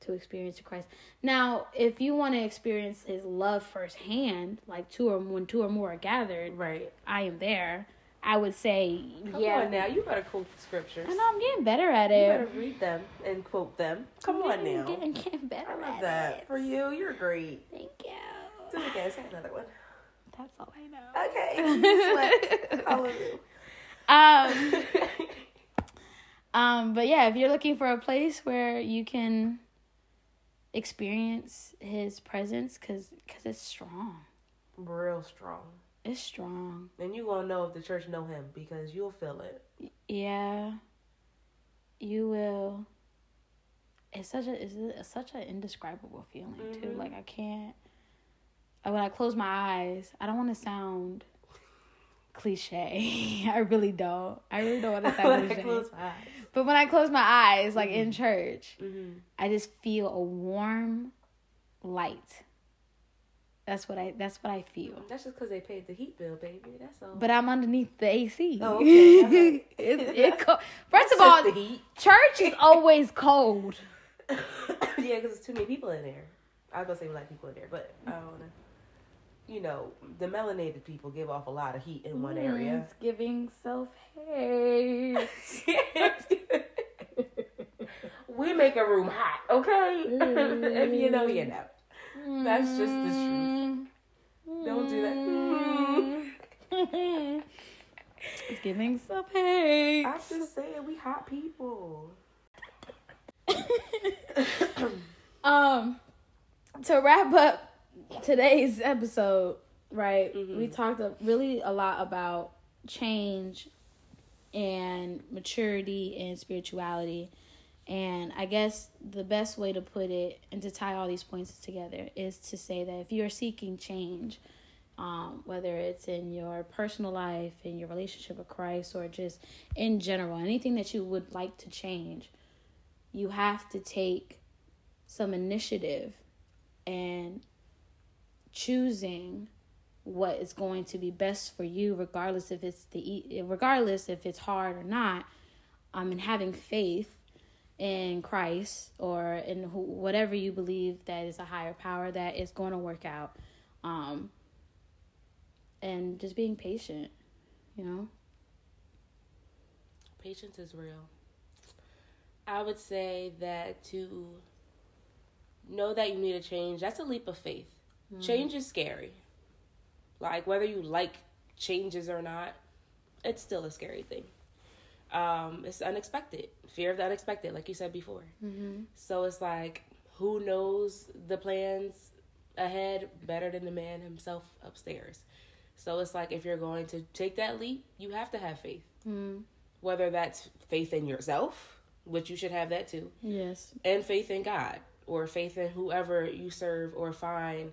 to experience Christ. Now, if you want to experience His love firsthand, like two or when two or more are gathered, right. I am there. I would say, Come yeah. on now. You better quote the scriptures. I know I'm getting better at it. You better read them and quote them. Come on I'm now. Getting, getting better I love at that. it. For you, you're great. Thank Do you. it again. Say another one. That's all I know. Okay. [laughs] Hallelujah. Um, [laughs] um, but yeah, if you're looking for a place where you can experience His presence, cause, cause it's strong. Real strong. It's strong. And you gonna know if the church know him because you'll feel it. Yeah, you will. It's such a it's a, such an indescribable feeling too. Mhm. Like I can't. Like, When I close my eyes, I don't want to sound cliche. [laughs] I really don't. I really don't want to [laughs] sound cliche. close my eyes. But when I close my eyes, like in church, Mm-hmm. I just feel a warm light. That's what I. That's what I feel. That's just because they paid the heat bill, baby. That's all. But I'm underneath the AC. Oh, okay, [laughs] it, it co- First of all, church is always cold. [coughs] yeah, because there's too many people in there. I was gonna say black people in there, but I don't wanna. You know, the melanated people give off a lot of heat in one area. Mm, it's giving self hate. [laughs] we make a room hot, okay? [laughs] if you know, you mm. know. That's just the truth. Don't do that. Mm. [laughs] it's giving self hate. I'm just saying, we hot people. um, to wrap up today's episode, right? Mhm. We talked really a lot about change and maturity and spirituality. And I guess the best way to put it and to tie all these points together is to say that if you're seeking change, um, whether it's in your personal life, in your relationship with Christ, or just in general, anything that you would like to change, you have to take some initiative and choosing what is going to be best for you regardless if it's the regardless if it's hard or not um and having faith in Christ or in whatever you believe that is a higher power that is going to work out um and just being patient you know Patience is real. I would say that to know that you need a change, that's a leap of faith. Change is scary. Like whether you like changes or not, it's still a scary thing. Um, it's unexpected. Fear of the unexpected, like you said before. mm-hmm. So it's like, who knows the plans ahead better than the man himself upstairs? So it's like, if you're going to take that leap, you have to have faith. mm Whether that's faith in yourself, which you should have that too, yes and faith in God, or faith in whoever you serve or find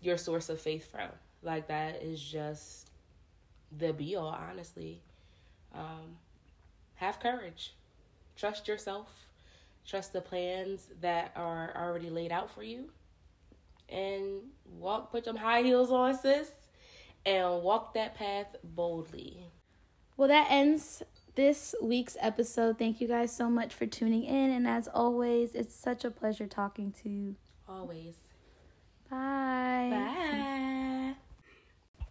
your source of faith from. Like, that is just the be all, honestly. Um, have courage, trust yourself, trust the plans that are already laid out for you, and walk, put them high heels on, sis, and walk that path boldly. Well, that ends this week's episode. Thank you guys so much for tuning in. And as always, it's such a pleasure talking to you. Always. Bye. Bye.